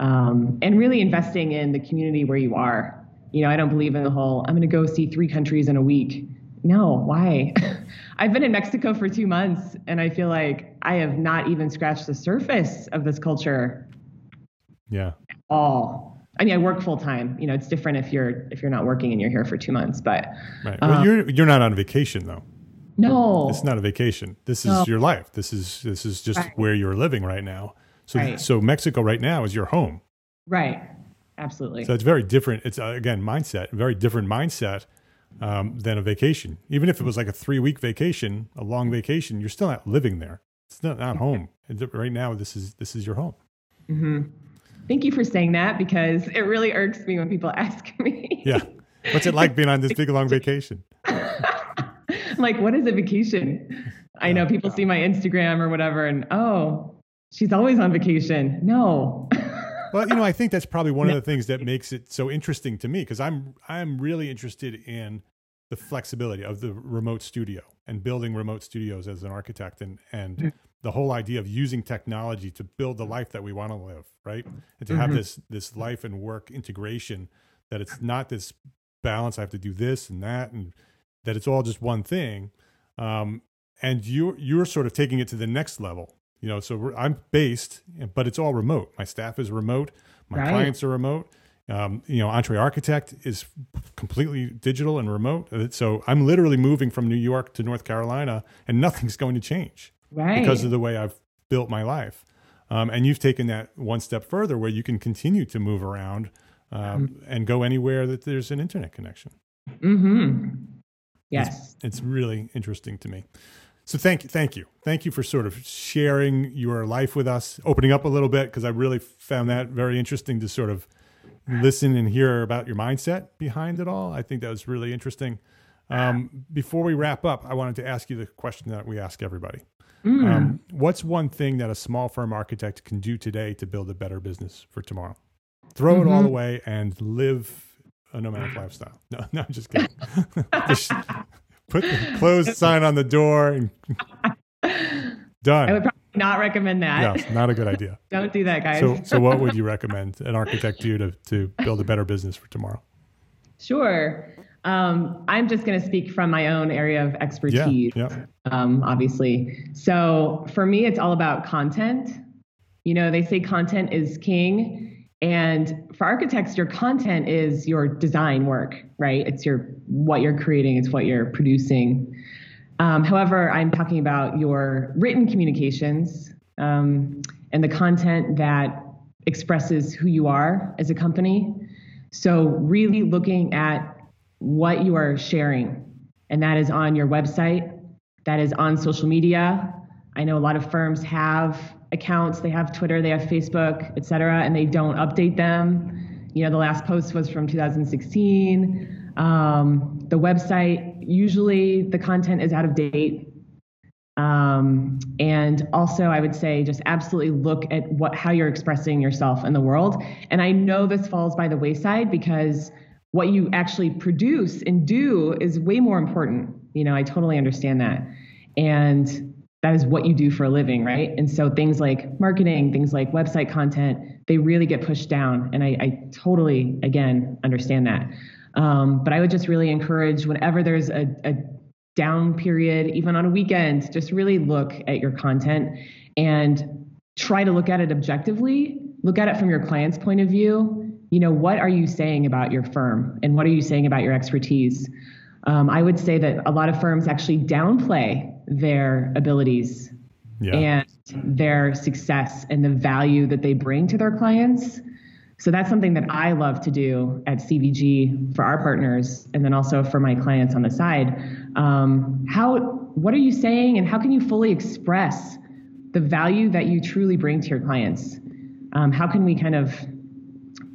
um, and really investing in the community where you are. You know, I don't believe in the whole I'm going to go see three countries in a week. No, why? I've been in Mexico for two months, and I feel like I have not even scratched the surface of this culture.
Yeah.
All. I mean, I work full time. You know, it's different if you're if you're not working and you're here for two months. But
right. Well, um, you're you're not on vacation though.
No,
it's not a vacation. This is no. your life. This is this is just right. where you're living right now. So right. so Mexico right now is your home.
Right. Absolutely.
So it's very different. It's uh, again mindset, very different mindset um, than a vacation. Even if it was like a three week vacation, a long vacation, you're still not living there. It's not not home. right now, this is this is your home.
Mm-hmm. Thank you for saying that because it really irks me when people ask me.
yeah. What's it like being on this big long vacation?
like, what is a vacation? I know people see my Instagram or whatever and, oh, she's always on vacation. No.
well, you know, I think that's probably one of the things that makes it so interesting to me because I'm I'm really interested in the flexibility of the remote studio and building remote studios as an architect and and mm-hmm. The whole idea of using technology to build the life that we want to live right and to mm-hmm. have this this life and work integration that it's not this balance i have to do this and that and that it's all just one thing um, and you're you're sort of taking it to the next level you know so i'm based but it's all remote my staff is remote my right. clients are remote um, you know, EntreArchitect is completely digital and remote. Uh, so I'm literally moving from New York to North Carolina, and nothing's going to change
right.
because of the way I've built my life. Um, and you've taken that one step further, where you can continue to move around um, mm-hmm. and go anywhere that there's an internet connection.
Mm-hmm. Yes,
it's, it's really interesting to me. So thank you, thank you, thank you for sort of sharing your life with us, opening up a little bit because I really found that very interesting to sort of listen and hear about your mindset behind it all. I think that was really interesting. Um, before we wrap up, I wanted to ask you the question that we ask everybody. Mm. Um, what's one thing that a small firm architect can do today to build a better business for tomorrow? Throw mm-hmm. it all mm-hmm. away and live a nomadic lifestyle. No, no, I'm just kidding. just put the closed sign on the door and done I would probably
not recommend that.
Yeah, not a good idea.
Don't do that, guys.
So, so what would you recommend an architect do to, to build a better business for tomorrow?
Sure. Um, I'm just going to speak from my own area of expertise,
yeah, yeah.
Um, obviously. So for me, it's all about content. You know, they say content is king. And for architects, your content is your design work, right? It's your what you're creating, it's what you're producing. Um, however, I'm talking about your written communications um, and the content that expresses who you are as a company. So, really looking at what you are sharing, and that is on your website, that is on social media. I know a lot of firms have accounts, they have Twitter, they have Facebook, et cetera, and they don't update them. You know, the last post was from 2016. Um, the website usually the content is out of date. Um, and also, I would say just absolutely look at what how you're expressing yourself in the world. And I know this falls by the wayside because what you actually produce and do is way more important. You know, I totally understand that. And that is what you do for a living, right? And so things like marketing, things like website content, they really get pushed down. And I, I totally, again, understand that. Um, but I would just really encourage whenever there's a, a down period, even on a weekend, just really look at your content and try to look at it objectively. Look at it from your client's point of view. You know, what are you saying about your firm and what are you saying about your expertise? Um, I would say that a lot of firms actually downplay their abilities yeah. and their success and the value that they bring to their clients. So that's something that I love to do at CVG for our partners, and then also for my clients on the side. Um, how, what are you saying, and how can you fully express the value that you truly bring to your clients? Um, how can we kind of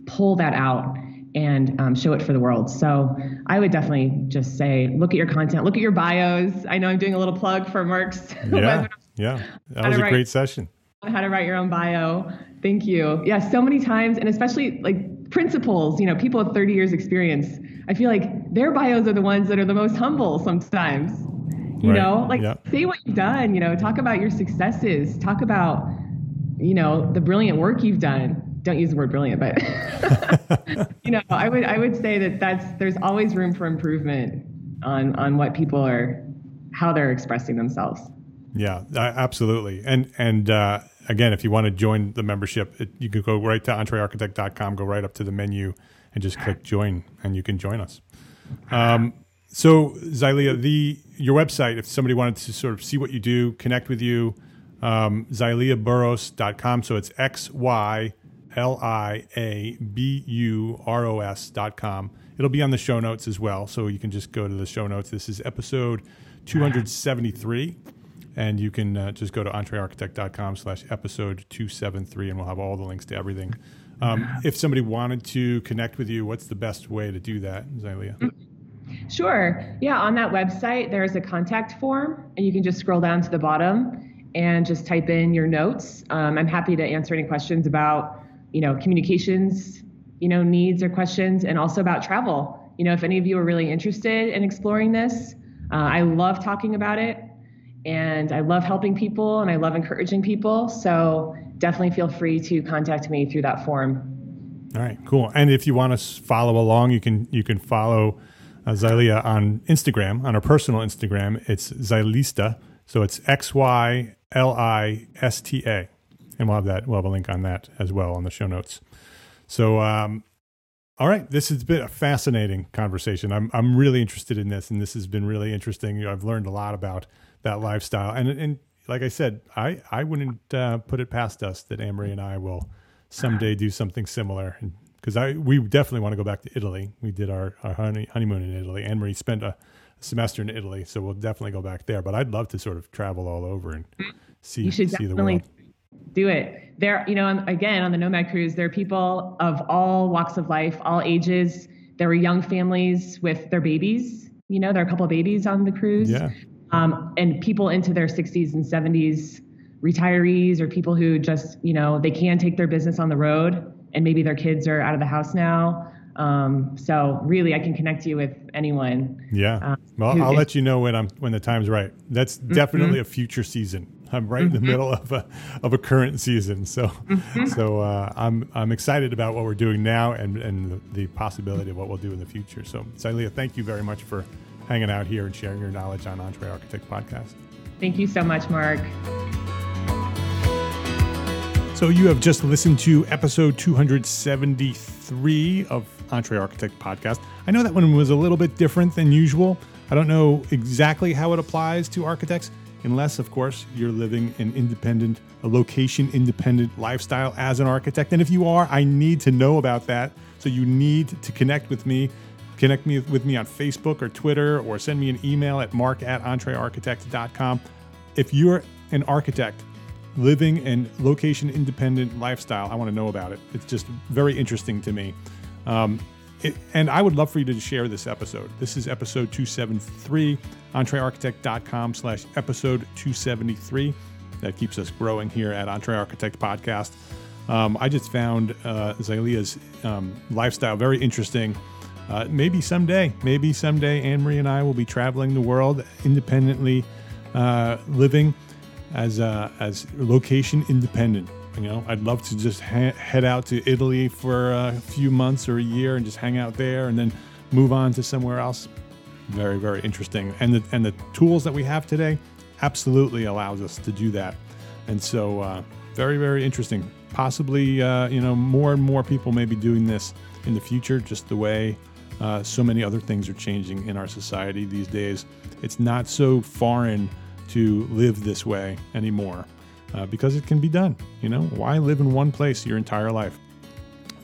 pull that out and um, show it for the world. So I would definitely just say, look at your content, look at your bios. I know I'm doing a little plug for Mark's
yeah, Yeah, that was a write, great session.
How to write your own bio. Thank you. Yeah, so many times, and especially like principals, you know, people with 30 years experience. I feel like their bios are the ones that are the most humble sometimes. You right. know, like say what you've done, you know, talk about your successes, talk about, you know, the brilliant work you've done don't use the word brilliant, but you know, I would I would say that that's there's always room for improvement on on what people are how they're expressing themselves.
Yeah, absolutely. And and uh, again, if you want to join the membership, it, you can go right to entrearchitect.com, go right up to the menu, and just click join, and you can join us. Um, so, Xylea, the your website, if somebody wanted to sort of see what you do, connect with you, um, xyliaburros.com. So it's X Y L I A B U R O S dot com. It'll be on the show notes as well. So you can just go to the show notes. This is episode 273. And you can uh, just go to entrearchitect.com slash episode 273 and we'll have all the links to everything. Um, if somebody wanted to connect with you, what's the best way to do that, Xylea?
Sure. Yeah, on that website, there's a contact form, and you can just scroll down to the bottom and just type in your notes. Um, I'm happy to answer any questions about you know, communications, you know, needs or questions, and also about travel. You know, if any of you are really interested in exploring this, uh, I love talking about it, and I love helping people, and I love encouraging people. So definitely feel free to contact me through that form.
All right, cool. And if you want to follow along, you can you can follow uh, Xylea on Instagram on her personal Instagram. It's Xylista, so it's X Y L I S T A and we'll have that. We'll have a link on that as well on the show notes. So, um, all right, this has been a fascinating conversation. I'm I'm really interested in this, and this has been really interesting. You know, I've learned a lot about that lifestyle, and and like I said, I I wouldn't uh, put it past us that Anne Marie and I will someday do something similar. Because I we definitely want to go back to Italy. We did our, our honey, honeymoon in Italy. Anne Marie spent a semester in Italy, so we'll definitely go back there. But I'd love to sort of travel all over and see see the world
do it. There, you know, again, on the Nomad Cruise, there are people of all walks of life, all ages. There were young families with their babies. You know, there are a couple of babies on the cruise.
Yeah.
Um, and people into their 60s and 70s, retirees or people who just, you know, they can take their business on the road and maybe their kids are out of the house now. Um, so really, I can connect you with anyone.
Yeah. Um, well, I'll let you know when I'm when the time's right. That's mm-hmm. definitely mm-hmm. a future season. I'm right mm-hmm. in the mm-hmm. middle of a of a current season, so mm-hmm. so uh, I'm I'm excited about what we're doing now and and the, possibility of what we'll do in the future. So, Xylea, thank you very much for hanging out here and sharing your knowledge on EntreArchitect Podcast.
Thank you so much, Mark.
So you have just listened to episode 273 of EntreArchitect Podcast. I know that one was a little bit different than usual. I don't know exactly how it applies to architects unless, of course, you're living an independent, a location independent lifestyle as an architect. And if you are, I need to know about that. So you need to connect with me. Connect me with me on Facebook or Twitter or send me an email at mark at entrearchitect.com. If you're an architect living an location independent lifestyle, I want to know about it. It's just very interesting to me. Um, it, and I would love for you to share this episode. This is episode 273, entrearchitect.com slash episode 273. That keeps us growing here at EntreArchitect Podcast. Um, I just found uh, um, lifestyle very interesting. Uh, maybe someday, maybe someday, Anne Marie and I will be traveling the world independently, uh, living as uh, as location independent. You know, I'd love to just ha- head out to Italy for a few months or a year and just hang out there, and then move on to somewhere else. Very, very interesting. And the and the tools that we have today absolutely allows us to do that. And so, uh, very, very interesting. Possibly, uh, you know, more and more people may be doing this in the future, just the way uh, so many other things are changing in our society these days. It's not so foreign to live this way anymore uh, because it can be done. You know, why live in one place your entire life?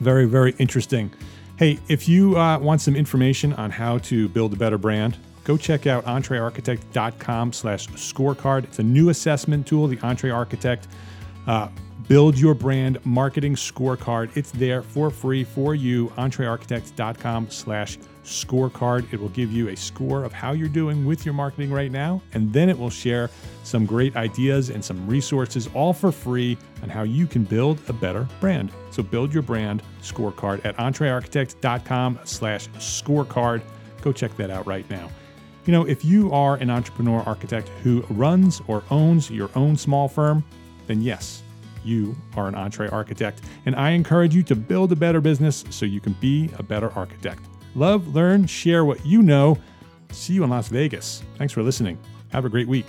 Very, very interesting. Hey, if you uh, want some information on how to build a better brand, go check out entrearchitect.com slash scorecard. It's a new assessment tool, the EntreArchitect. Uh, build your brand marketing scorecard. It's there for free for you, entrearchitect.com slash scorecard. It will give you a score of how you're doing with your marketing right now, and then it will share some great ideas and some resources all for free on how you can build a better brand. So build your brand scorecard at entrearchitect.com slash scorecard. Go check that out right now. You know, if you are an entrepreneur architect who runs or owns your own small firm, then yes, you are an EntreArchitect, and I encourage you to build a better business so you can be a better architect. Love, learn, share what you know. See you in Las Vegas. Thanks for listening. Have a great week.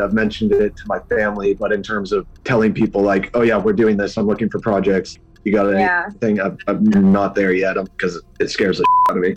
I've mentioned it to my family, but in terms of telling people like, oh yeah, we're doing this. I'm looking for projects. You got
Yeah.
anything? I'm, I'm not there yet because it scares the out of me.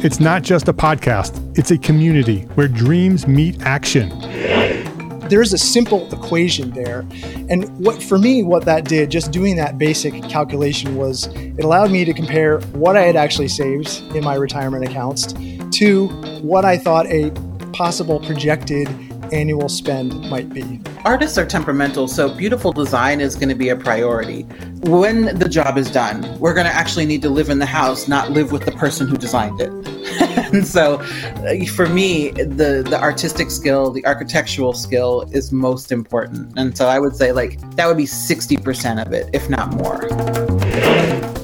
It's not just a podcast, it's a community where dreams meet action.
there's a simple equation there. And what for me, what that did, just doing that basic calculation was it allowed me to compare what I had actually saved in my retirement accounts to what I thought a possible projected annual spend might be.
Artists are temperamental, so beautiful design is going to be a priority. When the job is done, we're going to actually need to live in the house, not live with the person who designed it. and so, uh, for me, the the artistic skill, the architectural skill, is most important. And so, I would say like that would be sixty percent of it, if not more.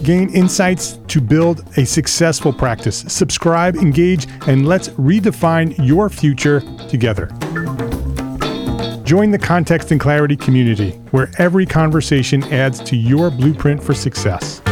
Gain insights to build a successful practice. Subscribe, engage, and let's redefine your future together. Join the Context and Clarity community, where every conversation adds to your blueprint for success.